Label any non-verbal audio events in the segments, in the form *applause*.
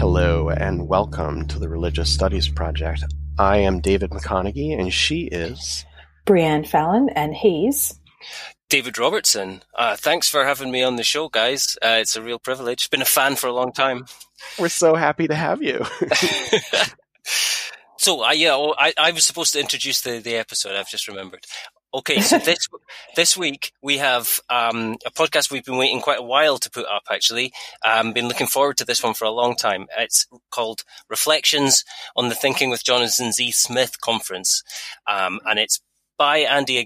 Hello and welcome to the Religious Studies Project. I am David McConeghy and she is Breann Fallon and Hayes. David Robertson. Uh, thanks for having me on the show, guys. Uh, it's a real privilege. Been a fan for a long time. We're so happy to have you. *laughs* so, uh, yeah, well, I, I was supposed to introduce the, the episode. I've just remembered. Okay, so this this week we have um, a podcast we've been waiting quite a while to put up. Actually, um, been looking forward to this one for a long time. It's called Reflections on the Thinking with Jonathan Z. Smith Conference, um, and it's by Andie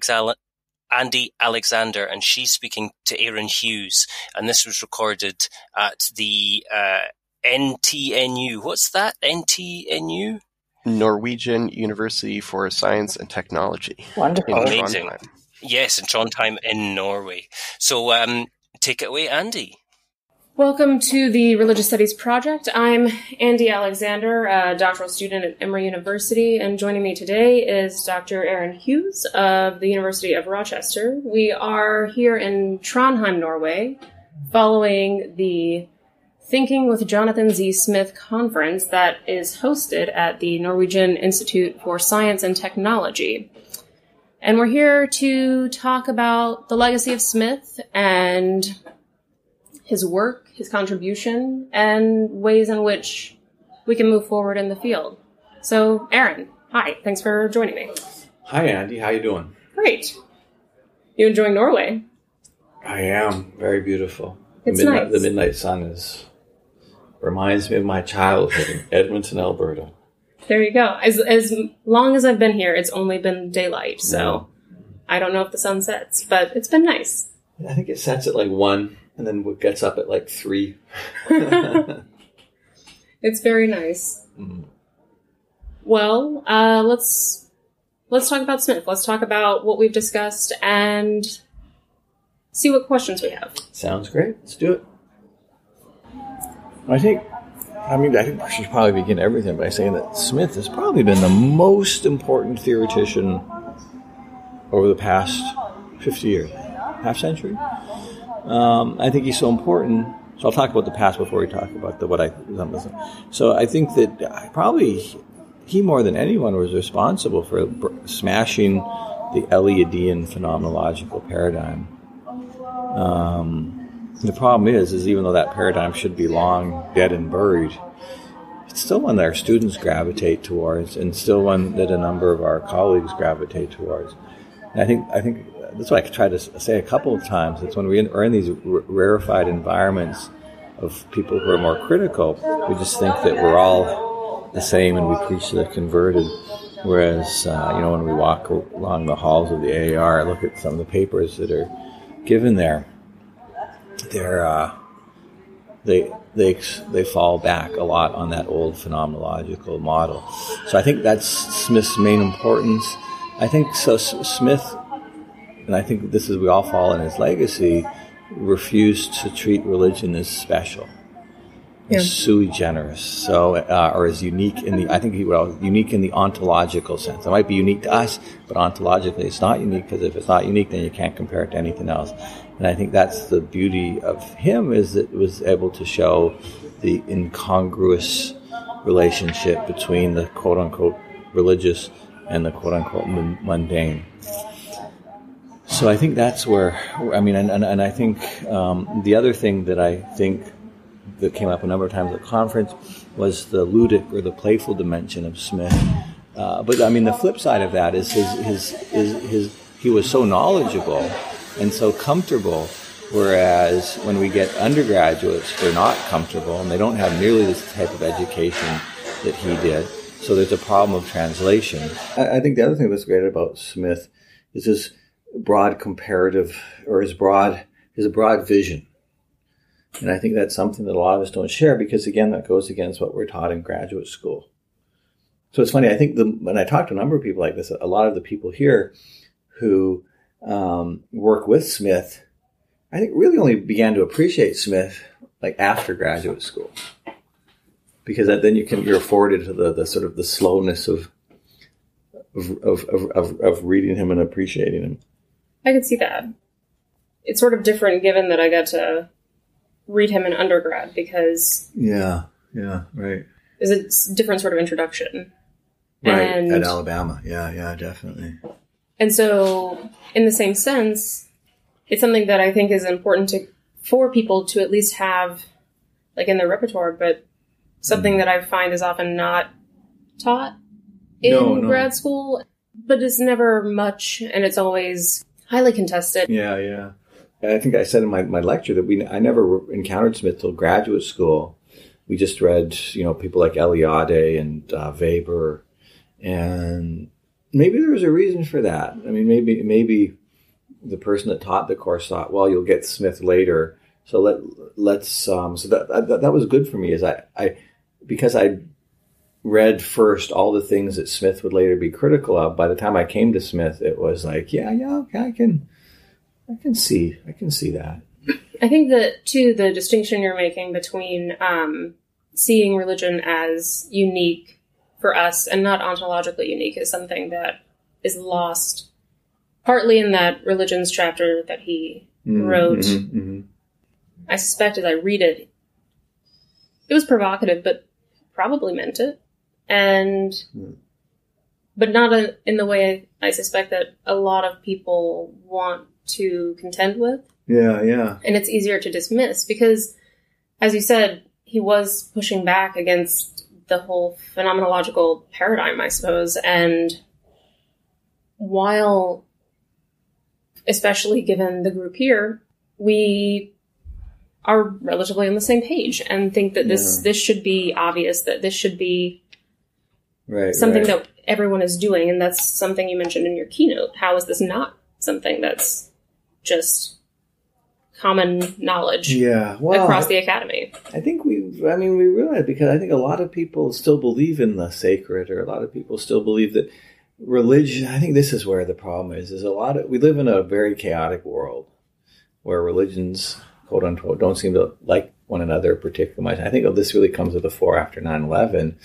Andie Alexander, and she's speaking to Aaron Hughes. And this was recorded at the uh, NTNU. What's that? NTNU? Norwegian University for Science and Technology. Wonderful. Amazing. Yes, in Trondheim in Norway. So um, take it away, Andie. Welcome to the Religious Studies Project. I'm Andie Alexander, a doctoral student at Emory University, and joining me today is Dr. Aaron Hughes of the University of Rochester. We are here in Trondheim, Norway, following the Thinking with Jonathan Z. Smith conference that is hosted at the Norwegian Institute for Science and Technology. And we're here to talk about the legacy of Smith and his work, his contribution, and ways in which we can move forward in the field. So, Aaron, hi, thanks for joining me. Hi, Andie. How you doing? Great. You enjoying Norway? I am. Very beautiful. It's the, midnight, nice. the midnight sun is reminds me of my childhood in Edmonton, Alberta. There you go. As as long as I've been here, it's only been daylight, so I don't know if the sun sets, but it's been nice. I think it sets at like one, and then it gets up at like three. *laughs* It's very nice. Mhm. Well, uh, let's let's talk about Smith. Let's talk about what we've discussed and see what questions we have. Sounds great. Let's do it. I think, I mean, I think we should probably begin everything by saying that Smith has probably been the most important theoretician over the past 50 years, half century. Um, I think he's so important. So I'll talk about the past before we talk about the what I. So I think that probably he more than anyone was responsible for smashing the Eliadean phenomenological paradigm. Um, the problem is, is even though that paradigm should be long dead and buried, it's still one that our students gravitate towards, and still one that a number of our colleagues gravitate towards. And I think, I think that's what I try to say a couple of times. It's when we are in these rarefied environments of people who are more critical, we just think that we're all the same and we preach to the converted. Whereas, uh, you know, when we walk along the halls of the AAR, look at some of the papers that are given there, they're uh, they they they fall back a lot on that old phenomenological model. So I think that's Smith's main importance. I think so. S- Smith, and I think this is we all fall in his legacy, refused to treat religion as special. Yeah. Sui generis, so uh, or as unique in the I think he well unique in the ontological sense. It might be unique to us, but ontologically it's not unique because if it's not unique, then you can't compare it to anything else. And I think that's the beauty of him is that it was able to show the incongruous relationship between the quote unquote religious and the quote unquote mun- mundane. So I think that's where I mean, and, and, and I think um, the other thing that I think that came up a number of times at conference was the ludic or the playful dimension of Smith. Uh, but I mean, the flip side of that is his, his, his, his, he was so knowledgeable and so comfortable. Whereas when we get undergraduates, they're not comfortable and they don't have nearly this type of education that he did. So there's a problem of translation. I, think the other thing that's great about Smith is his broad comparative or his broad, his broad vision. And I think that's something that a lot of us don't share because, again, that goes against what we're taught in graduate school. So it's funny. I think the, when I talk to a number of people like this, a lot of the people here who um, work with Smith, I think really only began to appreciate Smith like after graduate school, because that, then you can you're afforded the, the sort of the slowness of of, of, of, of of reading him and appreciating him. I could see that. It's sort of different given that I got to read him in undergrad because Yeah, yeah, right. Is a different sort of introduction. Right. And- At Alabama. Yeah, yeah, definitely. And so, in the same sense, it's something that I think is important to for people to at least have, like in their repertoire, but something that I find is often not taught in No, no. grad school, but it's never much, and it's always highly contested. Yeah, yeah. I think I said in my, my lecture that we I never encountered Smith till graduate school. We just read, you know, people like Eliade and uh, Weber, and maybe there was a reason for that. I mean, maybe maybe the person that taught the course thought, well, you'll get Smith later, so let let's. Um, so that, that that was good for me. Is I I because I read first all the things that Smith would later be critical of. By the time I came to Smith, it was like, yeah, yeah, okay, I can. I can see. I can see that. I think that too the distinction you're making between um, seeing religion as unique for us and not ontologically unique is something that is lost partly in that religions chapter that he wrote. Mhm, mhm. I suspect as I read it, it was provocative, but probably meant it, and Hmm. but not in, in the way I suspect that a lot of people want to contend with Yeah, yeah, and it's easier to dismiss because, as you said, he was pushing back against the whole phenomenological paradigm, I suppose. And while, especially given the group here, we are relatively on the same page and think that this Yeah. this should be obvious that this should be right. something right. that everyone is doing and that's something you mentioned in your keynote how is this not something that's just common knowledge Yeah, well, across the academy I think we, I mean, we realize because I think a lot of people still believe in the sacred, or a lot of people still believe that religion. I think this is where the problem is. Is a lot of we live in a very chaotic world where religions, quote unquote, don't seem to like one another particularly much. I think this really comes to the fore after 9-11.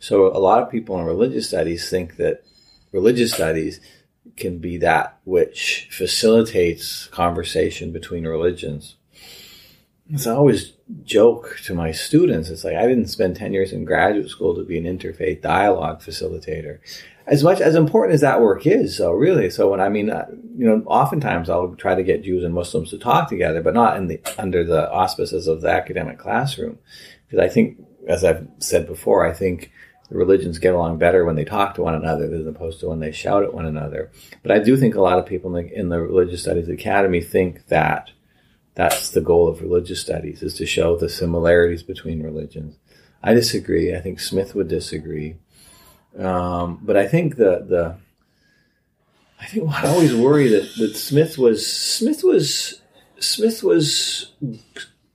So a lot of people in religious studies think that religious studies can be that which facilitates conversation between religions. So I always joke to my students, it's like I didn't spend 10 years in graduate school to be an interfaith dialogue facilitator. As much as important as that work is, so really, so when I mean, uh, you know, oftentimes I'll try to get Jews and Muslims to talk together, but not in the under the auspices of the academic classroom, because I think, as I've said before, I think the religions get along better when they talk to one another as opposed to when they shout at one another. But I do think a lot of people in the, in the religious studies academy think that that's the goal of religious studies is to show the similarities between religions. I disagree. I think Smith would disagree. Um, but I think the the I think I always worry that, that Smith was Smith was Smith was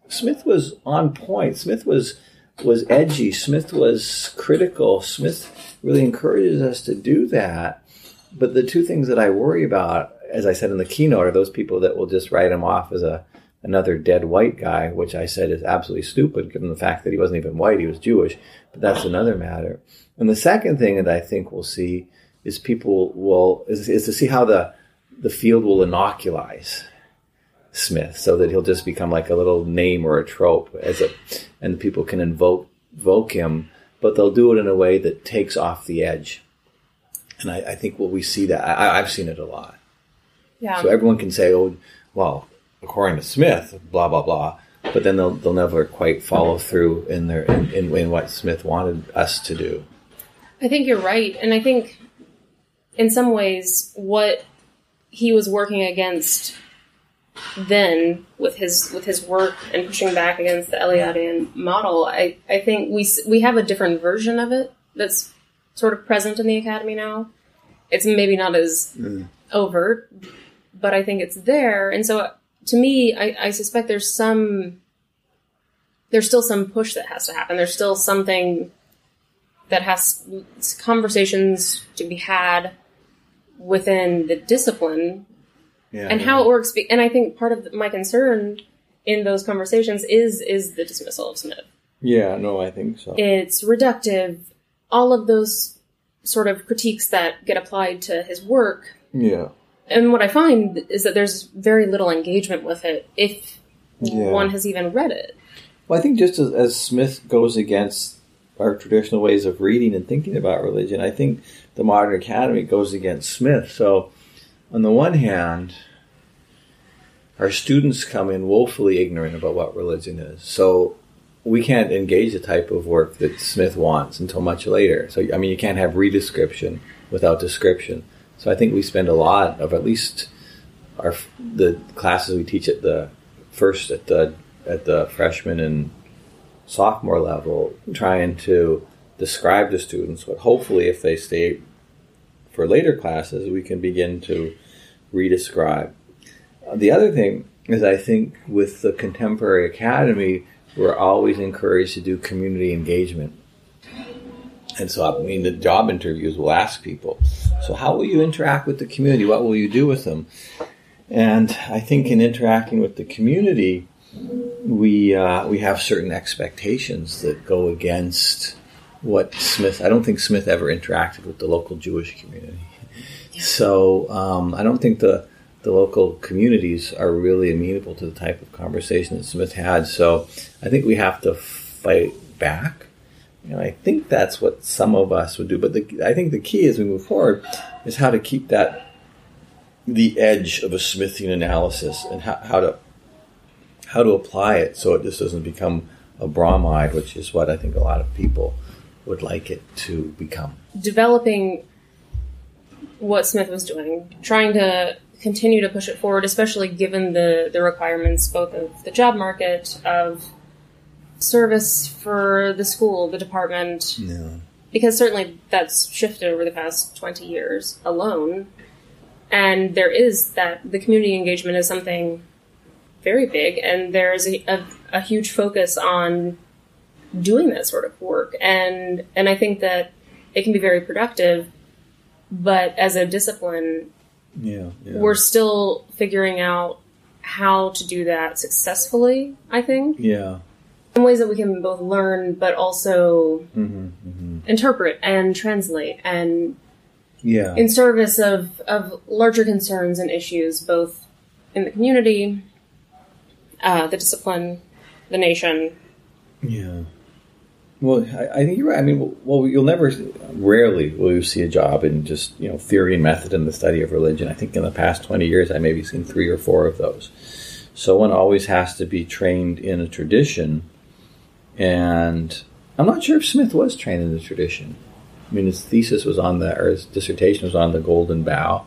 Smith was on point. Smith was was edgy. Smith was critical. Smith really encourages us to do that. But the two things that I worry about, as I said in the keynote, are those people that will just write him off as a another dead white guy, which I said is absolutely stupid given the fact that he wasn't even white, he was Jewish. But that's another matter. And the second thing that I think we'll see is people will is, is to see how the the field will inoculize Smith so that he'll just become like a little name or a trope as a and people can invoke invoke him, but they'll do it in a way that takes off the edge. And I, I think what we see that I, I've seen it a lot. yeah So everyone can say, "Oh, well, according to Smith, blah blah blah," but then they'll they'll never quite follow through in their in, in, in what Smith wanted us to do. I think you're right, and I think in some ways what he was working against then with his with his work and pushing back against the Eliadian model, I, I think we we have a different version of it that's sort of present in the academy now. It's maybe not as hmm. overt, but I think it's there, and so to me, I, I suspect there's some there's still some push that has to happen. There's still something that has conversations to be had within the discipline Yeah, and how it works. And I think part of my concern in those conversations is is the dismissal of Smith. Yeah, no, I think so. It's reductive. All of those sort of critiques that get applied to his work. yeah, And what I find is that there's very little engagement with it if Yeah. one has even read it. Well, I think just as, as Smith goes against our traditional ways of reading and thinking about religion, I think the modern academy goes against Smith. So, on the one hand, our students come in woefully ignorant about what religion is. So, we can't engage the type of work that Smith wants until much later. So, I mean, you can't have redescription without description. So, I think we spend a lot of at least our the classes we teach at the first at the at the freshman and sophomore level trying to describe to students what hopefully if they stay for later classes we can begin to redescribe. The other thing is I think with the contemporary academy we're always encouraged to do community engagement. And so I mean the job interviews will ask people, so how will you interact with the community? What will you do with them? And I think in interacting with the community, we uh, we have certain expectations that go against what Smith. I don't think Smith ever interacted with the local Jewish community. So um, I don't think the the local communities are really amenable to the type of conversation that Smith had. So I think we have to fight back. And I think that's what some of us would do. But the, I think the key as we move forward is how to keep that the edge of a Smithian analysis and how, how to how to apply it so it just doesn't become a bromide, which is what I think a lot of people would like it to become. Developing what Smith was doing, trying to continue to push it forward, especially given the, the requirements both of the job market, of service for the school, the department. Yeah. Because certainly that's shifted over the past 20 years alone. And there is that, the community engagement is something very big, and there's a, a, a huge focus on doing that sort of work. And, and I think that it can be very productive, but as a discipline, Yeah. yeah. we're still figuring out how to do that successfully, I think. yeah. In ways that we can both learn, but also hmm hmm interpret and translate and Yeah. in service of, of larger concerns and issues, both in the community, uh, the discipline, the nation. Yeah. Well, I, I think you're right. I mean, well, you'll never, rarely will you see a job in just you know theory and method in the study of religion. I think in the past twenty years, I maybe seen three or four of those. So one always has to be trained in a tradition, and I'm not sure if Smith was trained in the tradition. I mean, his thesis was on the, or his dissertation was on the Golden Bough.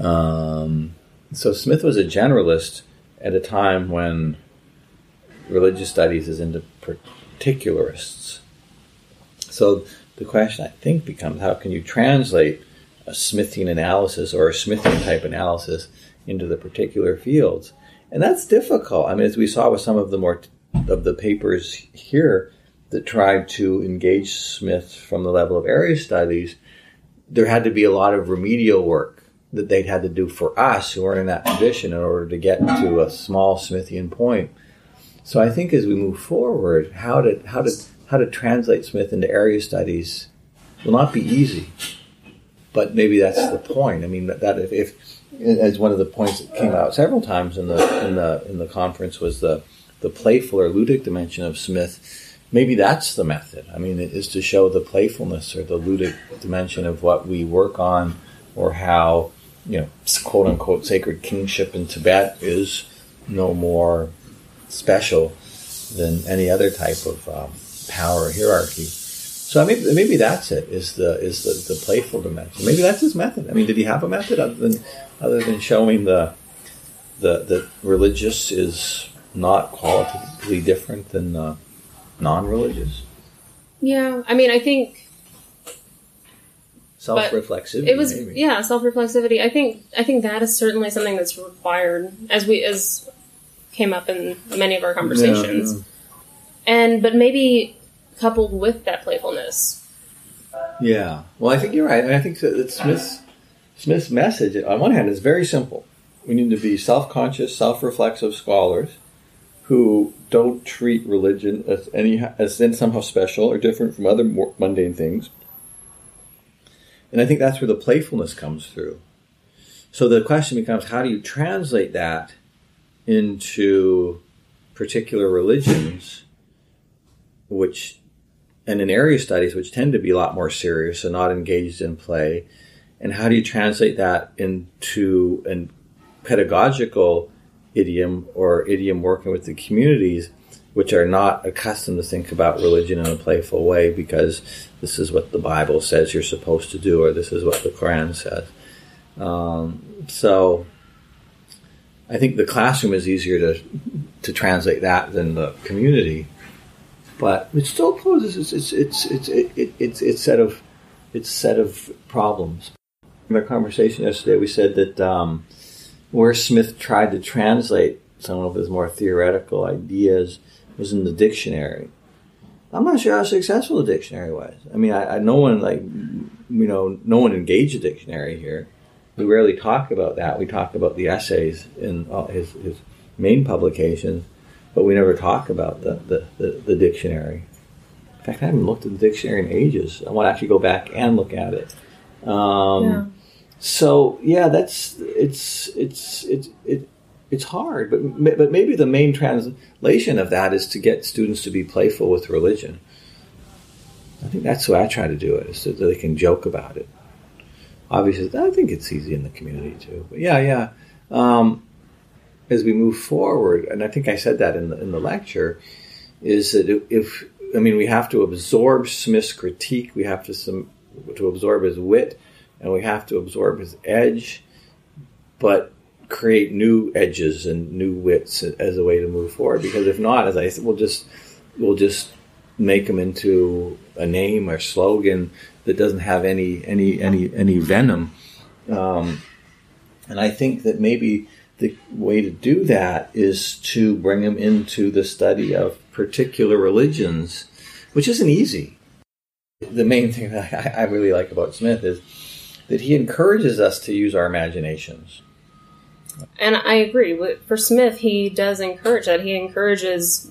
Um, so Smith was a generalist at a time when religious studies is into particularists. So the question I think becomes how can you translate a Smithian analysis or a Smithian type analysis into the particular fields? And that's difficult. I mean, as we saw with some of the more of the papers here that tried to engage Smith from the level of area studies, there had to be a lot of remedial work that they'd had to do for us who weren't in that position in order to get to a small Smithian point. So I think as we move forward, how to how to how to translate Smith into area studies will not be easy. But maybe that's the point. I mean that, that if, if as one of the points that came out several times in the in the in the conference was the the playful or ludic dimension of Smith. Maybe that's the method. I mean, it is to show the playfulness or the ludic dimension of what we work on, or how you know, quote unquote, sacred kingship in Tibet is no more special than any other type of um, power hierarchy. So maybe, maybe that's it. Is the is the, the playful dimension? Maybe that's his method. I mean, did he have a method other than other than showing the the the religious is not qualitatively different than the non-religious? Yeah, I mean, I think Self-reflexivity. it was maybe. yeah self-reflexivity. I think I think that is certainly something that's required as we as came up in many of our conversations. Yeah, And but maybe coupled with that playfulness. Yeah. Well, I think you're right. I think that Smith's Smith's message, on one hand, is very simple. We need to be self-conscious, self-reflexive scholars who don't treat religion as any as then somehow special or different from other mundane things. And I think that's where the playfulness comes through. So the question becomes, how do you translate that into particular religions which and in area studies, which tend to be a lot more serious and not engaged in play, and how do you translate that into a pedagogical idiom or idiom working with the communities which are not accustomed to think about religion in a playful way because this is what the Bible says you're supposed to do or this is what the Quran says. Um, so I think the classroom is easier to to translate that than the community, but it still poses it's it's it's it's it's, it's, set of it's set of problems. In our conversation yesterday, we said that um, where Smith tried to translate some of his more theoretical ideas was in the dictionary. I'm not sure how successful the dictionary was. I mean, I, I no one like you know no one engaged the dictionary here. We rarely talk about that. We talk about the essays in his, his main publications, but we never talk about the, the, the, the, dictionary. In fact, I haven't looked at the dictionary in ages. I want to actually go back and look at it. Um. So yeah, that's it's it's it's it, it's hard, but but maybe the main translation of that is to get students to be playful with religion. I think that's what I try to do it, is so that they can joke about it. Obviously, I think it's easy in the community too. But yeah, yeah. Um, as we move forward, and I think I said that in the in the lecture, is that if I mean we have to absorb Smith's critique, we have to some to absorb his wit, and we have to absorb his edge, but create new edges and new wits as a way to move forward. Because if not, as I said, we'll just we'll just make them into a name or slogan that doesn't have any any any any venom. Um, and I think that maybe the way to do that is to bring them into the study of particular religions, which isn't easy. The main thing that I really like about Smith is that he encourages us to use our imaginations. And I agree. For Smith, he does encourage that. He encourages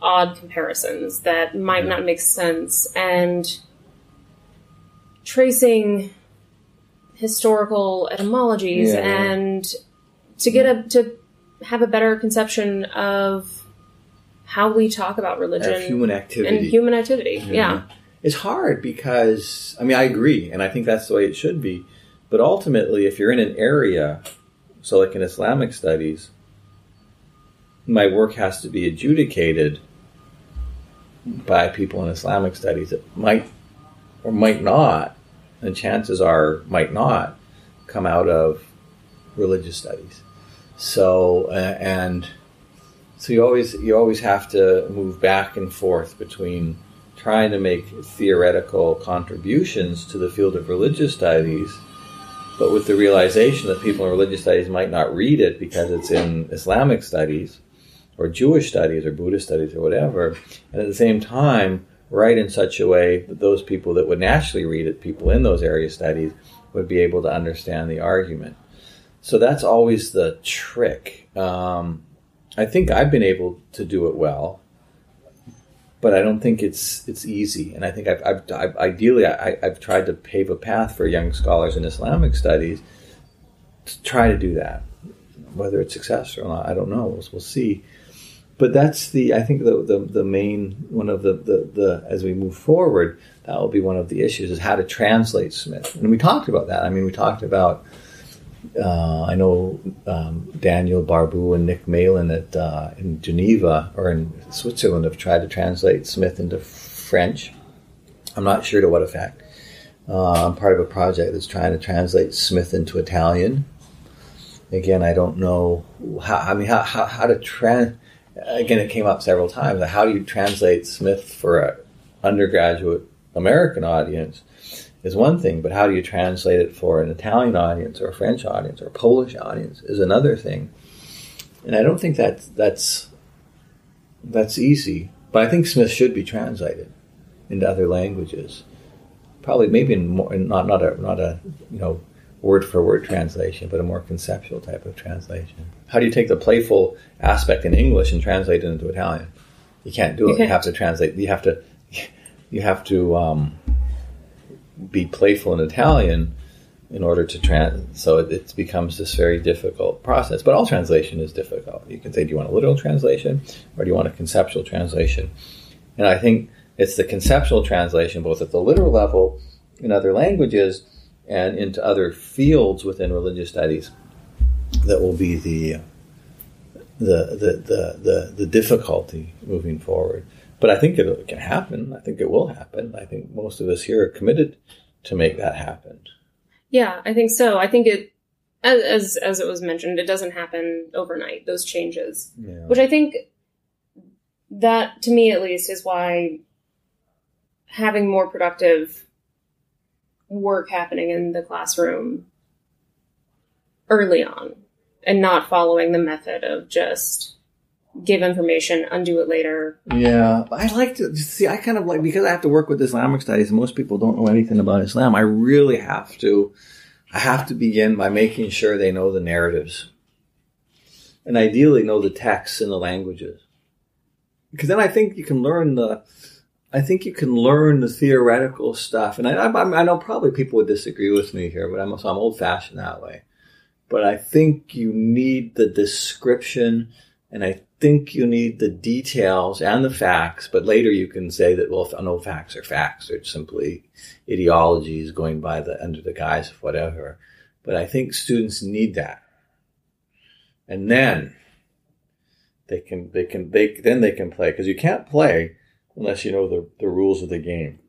odd comparisons that might yeah. not make sense and tracing historical etymologies yeah, and yeah. to get a to have a better conception of how we talk about religion, human activity, and human activity. Yeah. It's hard because I mean I agree, and I think that's the way it should be. But ultimately, if you're in an area, so like in Islamic studies, my work has to be adjudicated by people in Islamic studies that might or might not, and chances are might not, come out of religious studies. So and so you always you always have to move back and forth between trying to make theoretical contributions to the field of religious studies, but with the realization that people in religious studies might not read it because it's in Islamic studies or Jewish studies or Buddhist studies or whatever, and at the same time write in such a way that those people that would naturally read it, people in those area studies, would be able to understand the argument. So that's always the trick. Um, I think I've been able to do it well, but I don't think it's it's easy. And I think I've, I've, I've ideally I, have tried to pave a path for young scholars in Islamic studies to try to do that. Whether it's successful or not, I don't know. We'll, we'll see but that's the I think the, the, the main one of the, the, the as we move forward that will be one of the issues is how to translate Smith and we talked about that I mean we talked about uh, I know um, Daniel Barbu and Nick Meylan at uh, in Geneva or in Switzerland have tried to translate Smith into French I'm not sure to what effect uh, I'm part of a project that's trying to translate Smith into Italian again I don't know how I mean how, how, how to trans. again, it came up several times. How do you translate Smith for an undergraduate American audience is one thing, but how do you translate it for an Italian audience or a French audience or a Polish audience is another thing. And I don't think that's that's that's easy. But I think Smith should be translated into other languages. Probably, maybe in more, not not a not a you know word for word translation, but a more conceptual type of translation. How do you take the playful aspect in English and translate it into Italian? You can't do it. You, you have to translate. You have to. You have to um, be playful in Italian in order to trans. So it, it, becomes this very difficult process. But all translation is difficult. You can say, do you want a literal translation or do you want a conceptual translation? And I think it's the conceptual translation, both at the literal level in other languages and into other fields within religious studies, that will be the the the the the, the difficulty moving forward. But I think it can happen. I think it will happen. I think most of us here are committed to make that happen. Yeah, I think so. I think it, as as it was mentioned, it doesn't happen overnight. Those changes, Yeah. which I think that, to me at least, is why having more productive work happening in the classroom early on, and not following the method of just give information, undo it later. Yeah, I like to see. I kind of like because I have to work with Islamic studies, most people don't know anything about Islam. I really have to. I have to begin by making sure they know the narratives, and ideally know the texts and the languages, because then I think you can learn the. I think you can learn the theoretical stuff, and I, I, I know probably people would disagree with me here, but I'm also I'm old fashioned that way. But I think you need the description, and I think you need the details and the facts, but later you can say that, well, no facts are facts. They're simply ideologies going by the, under the guise of whatever. But I think students need that. And then they can, they can, they, then they can play because you can't play unless you know the, the rules of the game.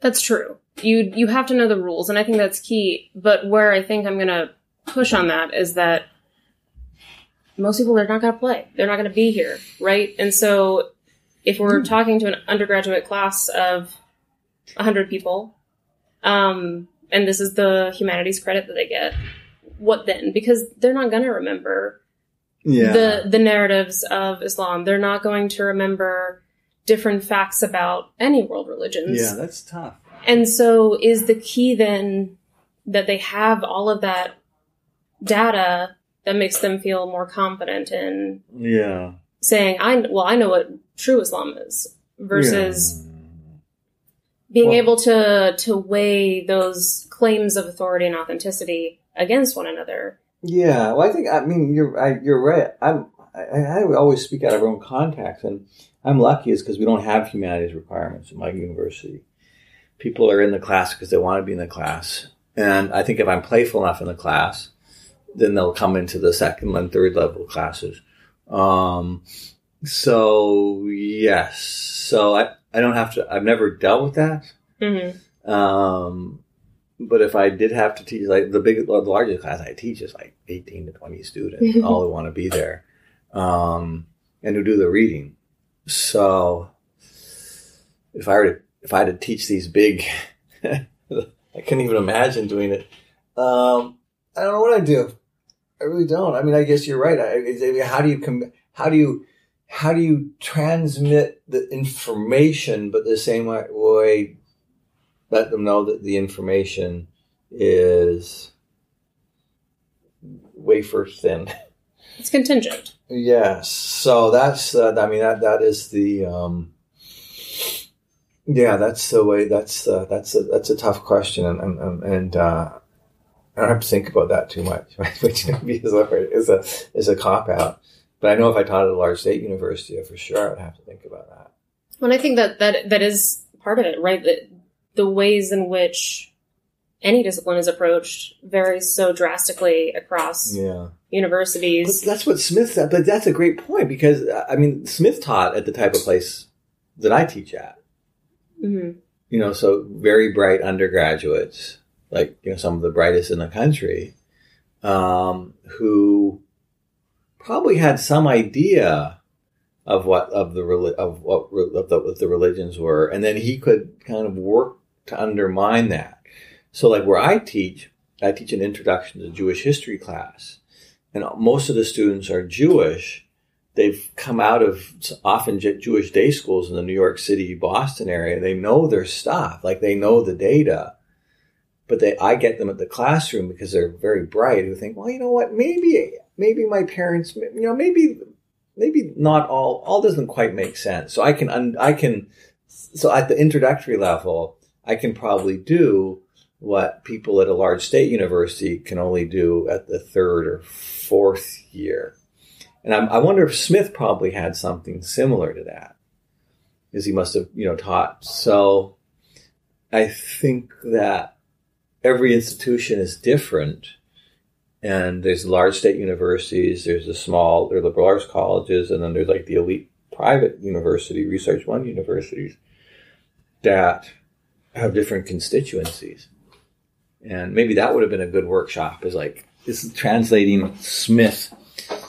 That's true. You you have to know the rules, and I think that's key. But where I think I'm gonna push on that is that most people they're not gonna play. They're not gonna be here, right? And so if we're talking to an undergraduate class of 100 people, um, and this is the humanities credit that they get, what then? Because they're not gonna remember the the narratives of Islam. They're not going to remember different facts about any world religions. yeah, that's tough. And so is the key then that they have all of that data that makes them feel more confident in Yeah. saying, I well, I know what true Islam is versus being Well- able to to weigh those claims of authority and authenticity against one another. Yeah, well, I think I mean you're I, you're right. I'm I, I always speak out of our own context, and I'm lucky is because we don't have humanities requirements at my university. People are in the class because they want to be in the class, and I think if I'm playful enough in the class, then they'll come into the second and third level classes. Um, so yes, so I I don't have to. I've never dealt with that. Mm-hmm. Um, but if I did have to teach, like the big, the largest class I teach is like 18 to 20 students, *laughs* all who want to be there, um, and who do the reading. So if I were to, if I had to teach these big, *laughs* I couldn't even imagine doing it. Um, I don't know what I'd do. I really don't. I mean, I guess you're right. I, I- how do you com- how do you how do you transmit the information, but the same way, way let them know that the information is wafer thin. It's contingent. Yes. So that's uh, I mean that that is the um, yeah that's the way that's uh, that's a that's a tough question and and, and uh, I don't have to think about that too much which is a is a is a cop out. But I know if I taught at a large state university, for sure I'd have to think about that. And I think that that that is part of it, right? That the ways in which any discipline is approached varies so drastically across Yeah. But universities. that's what Smith said. But that's a great point because I mean Smith taught at the type of place that I teach at. hmm you know, so very bright undergraduates, like you know, some of the brightest in the country, um, who probably had some idea of what of the of what of the, what the religions were, and then he could kind of work to undermine that. So, like where I teach, I teach an introduction to Jewish history class, and most of the students are Jewish. They've come out of often Jewish day schools in the New York City, Boston area. They know their stuff, like they know the data. But they, I get them at the classroom because they're very bright. Who think, well, you know what? Maybe, maybe my parents, you know, maybe, maybe not all. All doesn't quite make sense. So I can, un, I can. So at the introductory level, I can probably do what people at a large state university can only do at the third or fourth year. And I'm, I wonder if Smith probably had something similar to that. as he must have, you know, taught. So I think that every institution is different. And there's large state universities, there's the small, are liberal arts colleges, and then there's like the elite private university, Research One universities that have different constituencies. And maybe that would have been a good workshop is like, is translating Smith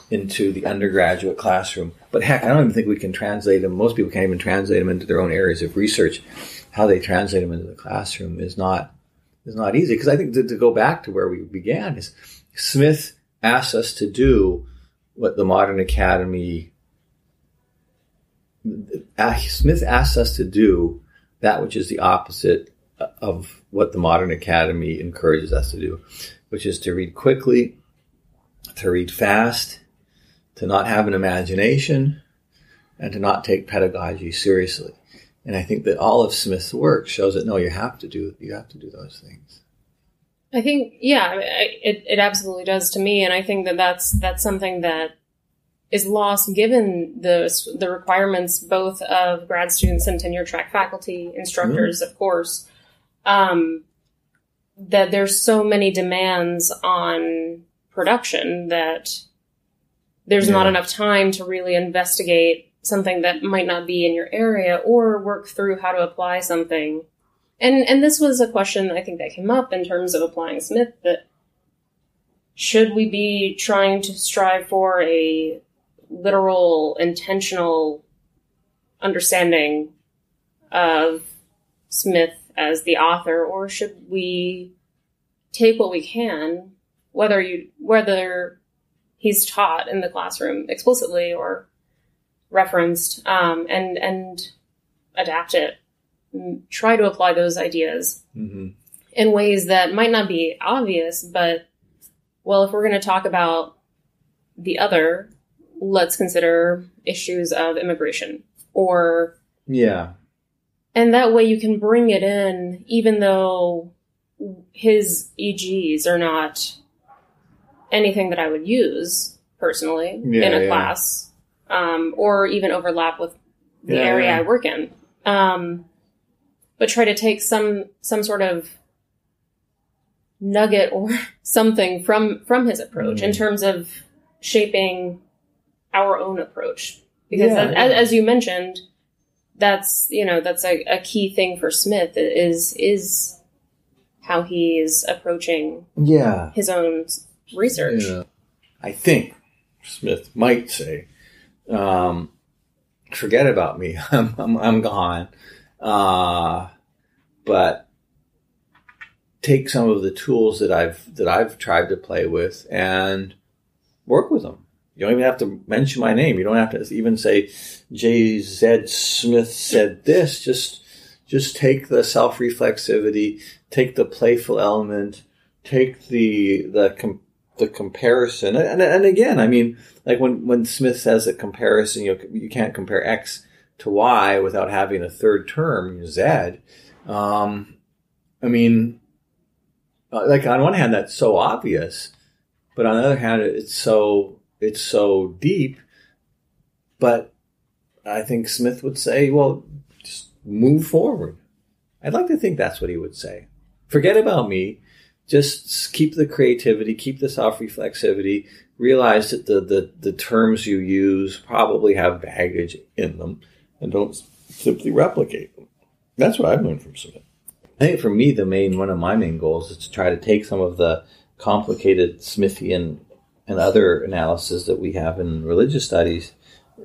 into the undergraduate classroom. But heck, I don't even think we can translate them. Most people can't even translate them into their own areas of research. How they translate them into the classroom is not is not easy. Because I think to, to, go back to where we began is Smith asked us to do what the modern academy uh, Smith asks us to do that which is the opposite of what the modern academy encourages us to do, which is to read quickly, to read fast, to not have an imagination, and to not take pedagogy seriously. And I think that all of Smith's work shows that no, you have to do you have to do those things. I think yeah, it it absolutely does to me, and I think that that's that's something that is lost given the the requirements both of grad students and tenure track faculty, instructors, mm-hmm. of course. Um, that there's so many demands on production that there's yeah. not enough time to really investigate something that might not be in your area or work through how to apply something. And and this was a question I think that came up in terms of applying Smith that should we be trying to strive for a literal, intentional understanding of Smith as the author, or should we take what we can, whether you whether he's taught in the classroom explicitly or referenced, um, and and adapt it, try to apply those ideas mm-hmm. in ways that might not be obvious, but well, if we're going to talk about the other let's consider issues of immigration or yeah and that way you can bring it in even though his egs are not anything that i would use personally yeah, in a yeah. class um, or even overlap with the yeah, area i work in um, but try to take some some sort of nugget or *laughs* something from from his approach mm. in terms of shaping our own approach because yeah, as, yeah. as, you mentioned that's you know that's a, a, key thing for smith is is how he is approaching yeah his own research yeah. i think smith might say um, forget about me *laughs* i'm, I'm, I'm gone uh, but take some of the tools that i've that i've tried to play with and work with them you don't even have to mention my name. You don't have to even say J.Z. Smith said this. Just, just take the self reflexivity, take the playful element, take the the the comparison. And, and again, I mean, like when when Smith says a comparison, you you can't compare X to Y without having a third term Z. Um, I mean, like on one hand, that's so obvious, but on the other hand, it's so it's so deep. But I think Smith would say, well, just move forward. I'd like to think that's what he would say. Forget about me. Just keep the creativity, keep the self reflexivity. Realize that the, the, the terms you use probably have baggage in them and don't simply replicate them. That's what I've learned from Smith. I think for me, the main one of my main goals is to try to take some of the complicated Smithian and other analysis that we have in religious studies,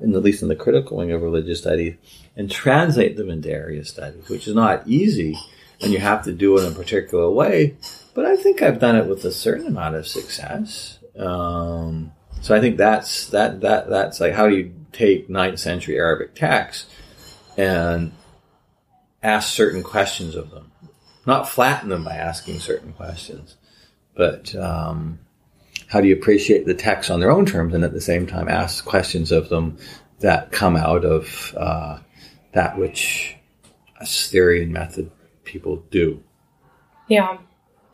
in at least in the critical wing of religious studies, and translate them into area studies, which is not easy, and you have to do it in a particular way. But I think I've done it with a certain amount of success. Um, so I think that's that that that's like how do you take ninth century Arabic texts and ask certain questions of them, not flatten them by asking certain questions, but um, how do you appreciate the text on their own terms and at the same time ask questions of them that come out of uh, that which Assyrian method people do. Yeah.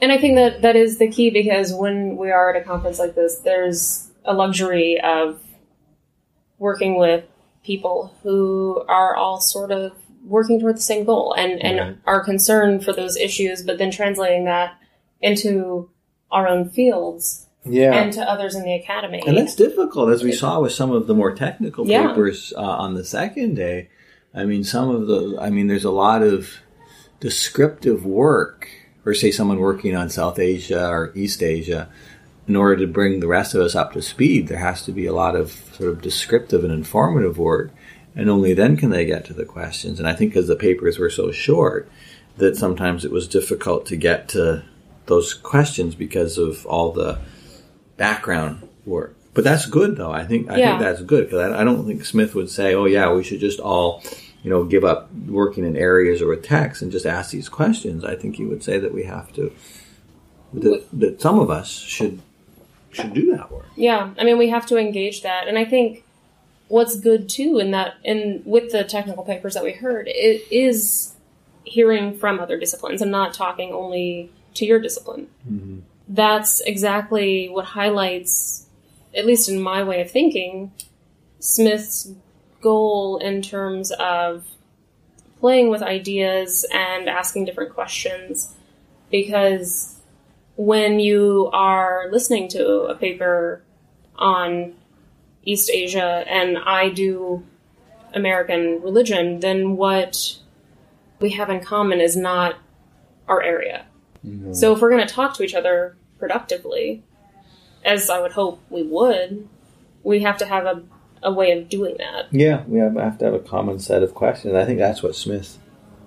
And I think that that is the key because when we are at a conference like this, there's a luxury of working with people who are all sort of working toward the same goal and, and Right. are concerned for those issues, but then translating that into our own fields Yeah. and to others in the academy. And that's difficult, as we saw with some of the more technical Yeah. papers uh, on the second day. I mean, some of the, I mean, there's a lot of descriptive work, or say someone working on South Asia or East Asia, in order to bring the rest of us up to speed, there has to be a lot of sort of descriptive and informative work, and only then can they get to the questions. And I think because the papers were so short, that sometimes it was difficult to get to those questions because of all the background work. But that's good, though. I think I Yeah. think that's good because I, I don't think Smith would say, "Oh yeah, we should just all, you know, give up working in areas or with text and just ask these questions." I think you would say that we have to, that, that some of us should should do that work. Yeah, I mean, we have to engage that, and I think what's good too in that, in with the technical papers that we heard, it is hearing from other disciplines and not talking only to your discipline. Mm-hmm. That's exactly what highlights, at least in my way of thinking, Smith's goal in terms of playing with ideas and asking different questions, because when you are listening to a paper on East Asia and I do American religion, then what we have in common is not our area. Mm-hmm. So if we're going to talk to each other productively, as I would hope we would, we have to have a, a way of doing that. Yeah, we have, have to have a common set of questions. I think that's what Smith,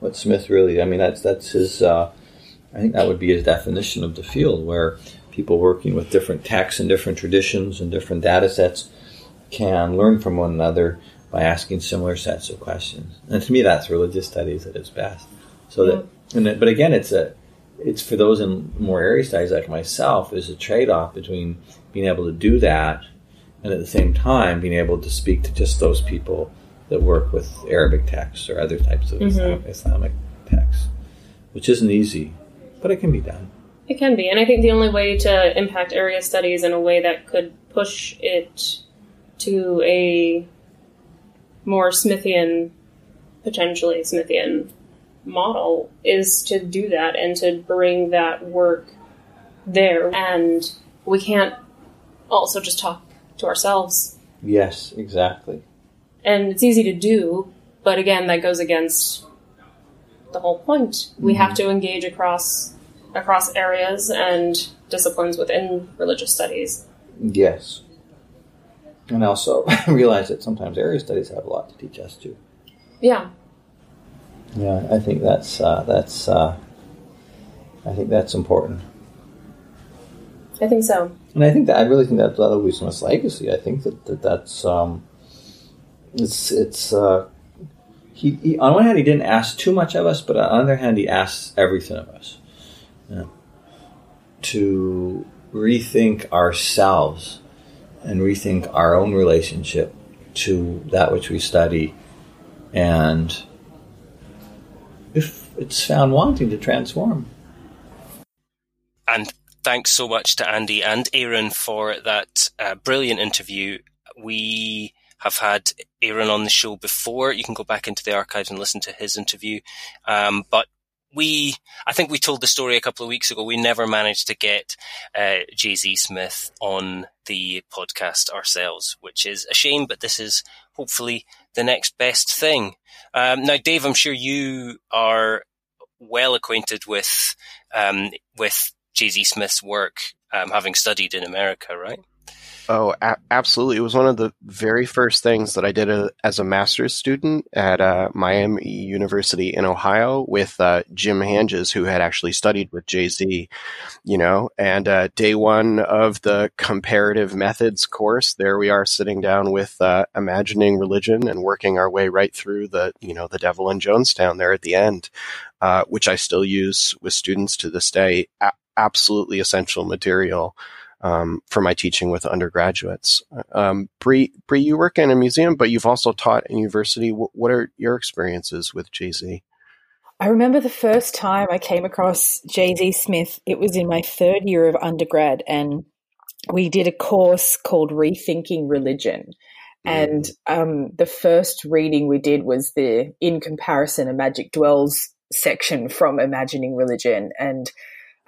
what Smith really. I mean, that's that's his. Uh, I think that would be his definition of the field, where people working with different texts and different traditions and different data sets can learn from one another by asking similar sets of questions. And to me, that's religious studies at its best. So that, and that, but again, it's a, it's for those in more area studies like myself, is a trade-off between being able to do that and at the same time being able to speak to just those people that work with Arabic texts or other types of mm-hmm. Islamic, Islamic texts, which isn't easy, but it can be done. It can be, and I think the only way to impact area studies in a way that could push it to a more Smithian, potentially Smithian model is to do that and to bring that work there. And we can't also just talk to ourselves. Yes, exactly. And it's easy to do, but again, that goes against the whole point. We have to engage across across areas and disciplines within religious studies. Yes. And also *laughs* realize that sometimes area studies have a lot to teach us too. Yeah, Yeah, I think that's uh, that's uh, I think that's important. I think so. And I think that I really think that that'll be Smith's legacy. I think that, that that's um, it's it's uh, he, he on one hand he didn't ask too much of us, but on the other hand he asks everything of us. Yeah. To rethink ourselves and rethink our own relationship to that which we study, and if it's found wanting to transform. And thanks so much to Andie and Aaron for that uh, brilliant interview. We have had Aaron on the show before. You can go back into the archives and listen to his interview. Um, but we, I think we told the story a couple of weeks ago. We never managed to get uh, J.Z. Smith on the podcast ourselves, which is a shame. But this is hopefully the next best thing. Um, now, Dave, I'm sure you are well acquainted with um, with J.Z. Smith's work, um, having studied in America, right? Oh, a- absolutely. It was one of the very first things that I did a, as a master's student at uh, Miami University in Ohio with uh, Jim Hanges, who had actually studied with J.Z., you know. And uh, day one of the comparative methods course, there we are sitting down with uh, imagining religion and working our way right through the, you know, the devil in Jonestown there at the end, uh, which I still use with students to this day. A- absolutely essential material um, for my teaching with undergraduates. Um, Bree, Bree, you work in a museum, but you've also taught in university. W- what are your experiences with J.Z.? I remember the first time I came across J.Z. Smith, it was in my third year of undergrad, and we did a course called Rethinking Religion. And um, the first reading we did was the In Comparison, a Magic Dwells section from Imagining Religion. And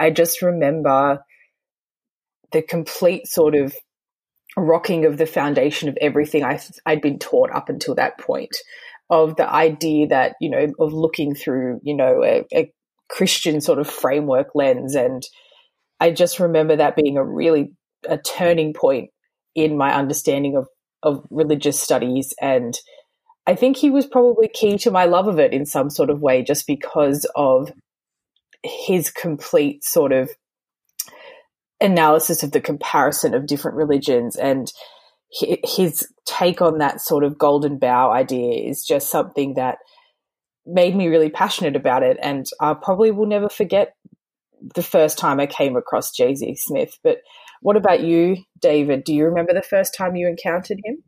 I just remember the complete sort of rocking of the foundation of everything I, I'd been taught up until that point of the idea that, you know, of looking through, you know, a, a Christian sort of framework lens. And I just remember that being a really a turning point in my understanding of, of religious studies. And I think he was probably key to my love of it in some sort of way, just because of his complete sort of analysis of the comparison of different religions and his take on that sort of golden bough idea is just something that made me really passionate about it. And I probably will never forget the first time I came across J.Z. Smith. But what about you, David? Do you remember the first time you encountered him?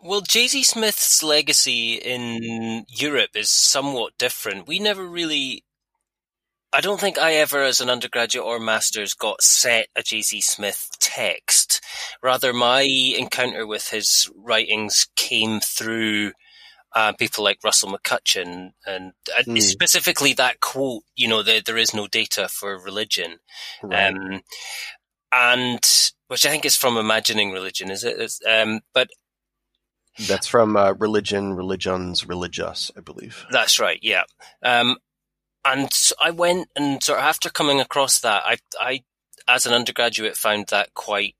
Well, J.Z. Smith's legacy in Europe is somewhat different. We never really I don't think I ever, as an undergraduate or master's, got set a J.Z. Smith text. Rather, my encounter with his writings came through uh, people like Russell McCutcheon, and uh, mm. specifically that quote, you know, there, there is no data for religion. Right. Um, and which I think is from Imagining Religion, is it? Um, but that's from uh, Religion, Religions, Religious, I believe. That's right, yeah. Um, and I went and sort of after coming across that, I, I, as an undergraduate, found that quite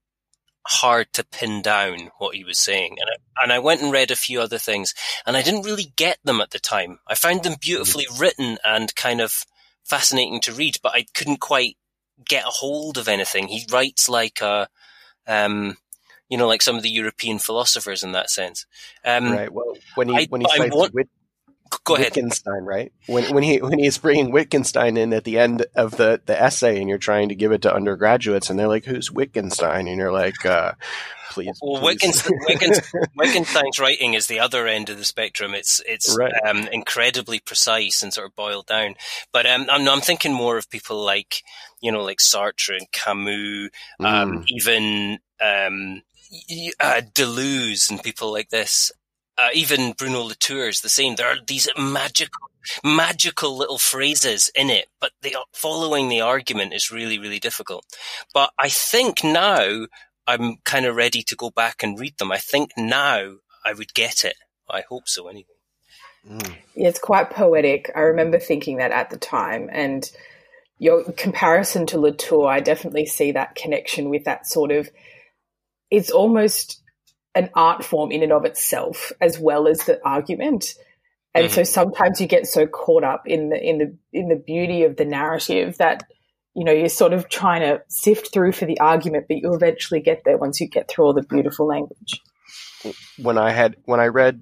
hard to pin down what he was saying. And I, and I went and read a few other things and I didn't really get them at the time. I found them beautifully mm. written and kind of fascinating to read, but I couldn't quite get a hold of anything. He writes like a, um, you know, like some of the European philosophers in that sense. Um, right. Well, when he I, when he cites want, Go ahead. Wittgenstein, right? When when he when he's bringing Wittgenstein in at the end of the the essay, and you're trying to give it to undergraduates, and they're like, "Who's Wittgenstein?" And you're like, uh, "Please." Well, please. Wittgenstein, *laughs* Wittgenstein's writing is the other end of the spectrum. It's it's right. um, incredibly precise and sort of boiled down. But um, I'm I'm thinking more of people like you know like Sartre and Camus, um, mm. even um, uh, Deleuze and people like this uh, even Bruno Latour is the same. There are these magical, magical little phrases in it, but the following the argument is really, really difficult. But I think now I'm kind of ready to go back and read them. I think now I would get it. I hope so, anyway. Mm. Yeah, it's quite poetic. I remember thinking that at the time, and your comparison to Latour, I definitely see that connection with that sort of. It's almost an art form in and of itself as well as the argument. And mm-hmm. so sometimes you get so caught up in the in the in the beauty of the narrative that you know you're sort of trying to sift through for the argument, but you eventually get there once you get through all the beautiful language. When I had when I read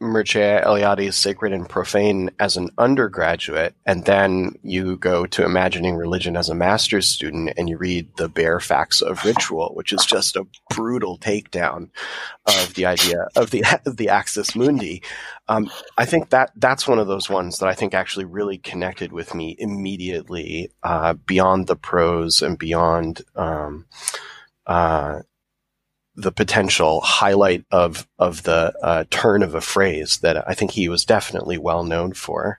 Mircea Eliade's Sacred and Profane as an undergraduate, and then you go to Imagining Religion as a master's student, and you read The Bare Facts of Ritual, which is just a brutal takedown of the idea of the *laughs* of the Axis Mundi. Um, I think that that's one of those ones that I think actually really connected with me immediately, uh, beyond the prose and beyond. Um, uh, the potential highlight of of the uh, turn of a phrase that I think he was definitely well known for.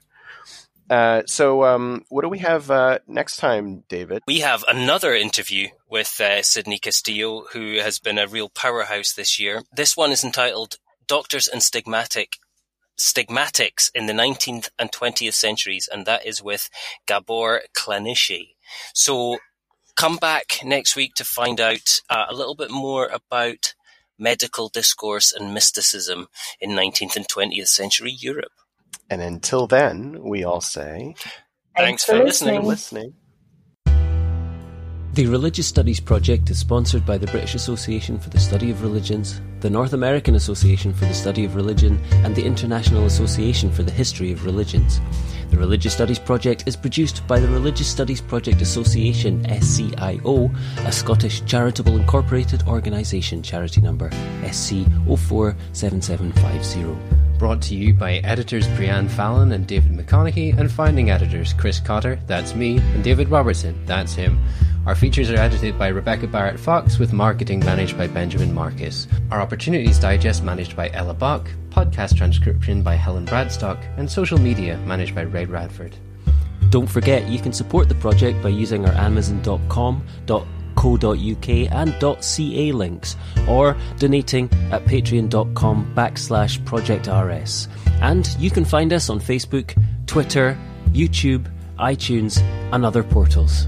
Uh, so, um, what do we have uh, next time, David? We have another interview with uh, Sidney Castillo, who has been a real powerhouse this year. This one is entitled "Doctors and Stigmatic." Stigmatics in the 19th and 20th centuries, and that is with Gabor Klaniczay. So come back next week to find out uh, a little bit more about medical discourse and mysticism in 19th and 20th century Europe. And until then, we all say thanks, thanks for, for listening. listening. The Religious Studies Project is sponsored by the British Association for the Study of Religions, the North American Association for the Study of Religion, and the International Association for the History of Religions. The Religious Studies Project is produced by the Religious Studies Project Association SCIO, a Scottish charitable incorporated organisation charity number SC047750. Brought to you by editors Breann Fallon and David McConeghy and founding editors Chris Cotter, that's me, and David Robertson, that's him. Our features are edited by Rebecca Barrett Fox, with marketing managed by Benjamin Marcus. Our Opportunities Digest managed by Ella Bach, podcast transcription by Helen Bradstock, and social media managed by Ray Radford. Don't forget, you can support the project by using our Amazon.com, .co.uk and .ca links, or donating at patreon.com backslash projectrs. And you can find us on Facebook, Twitter, YouTube, iTunes, and other portals.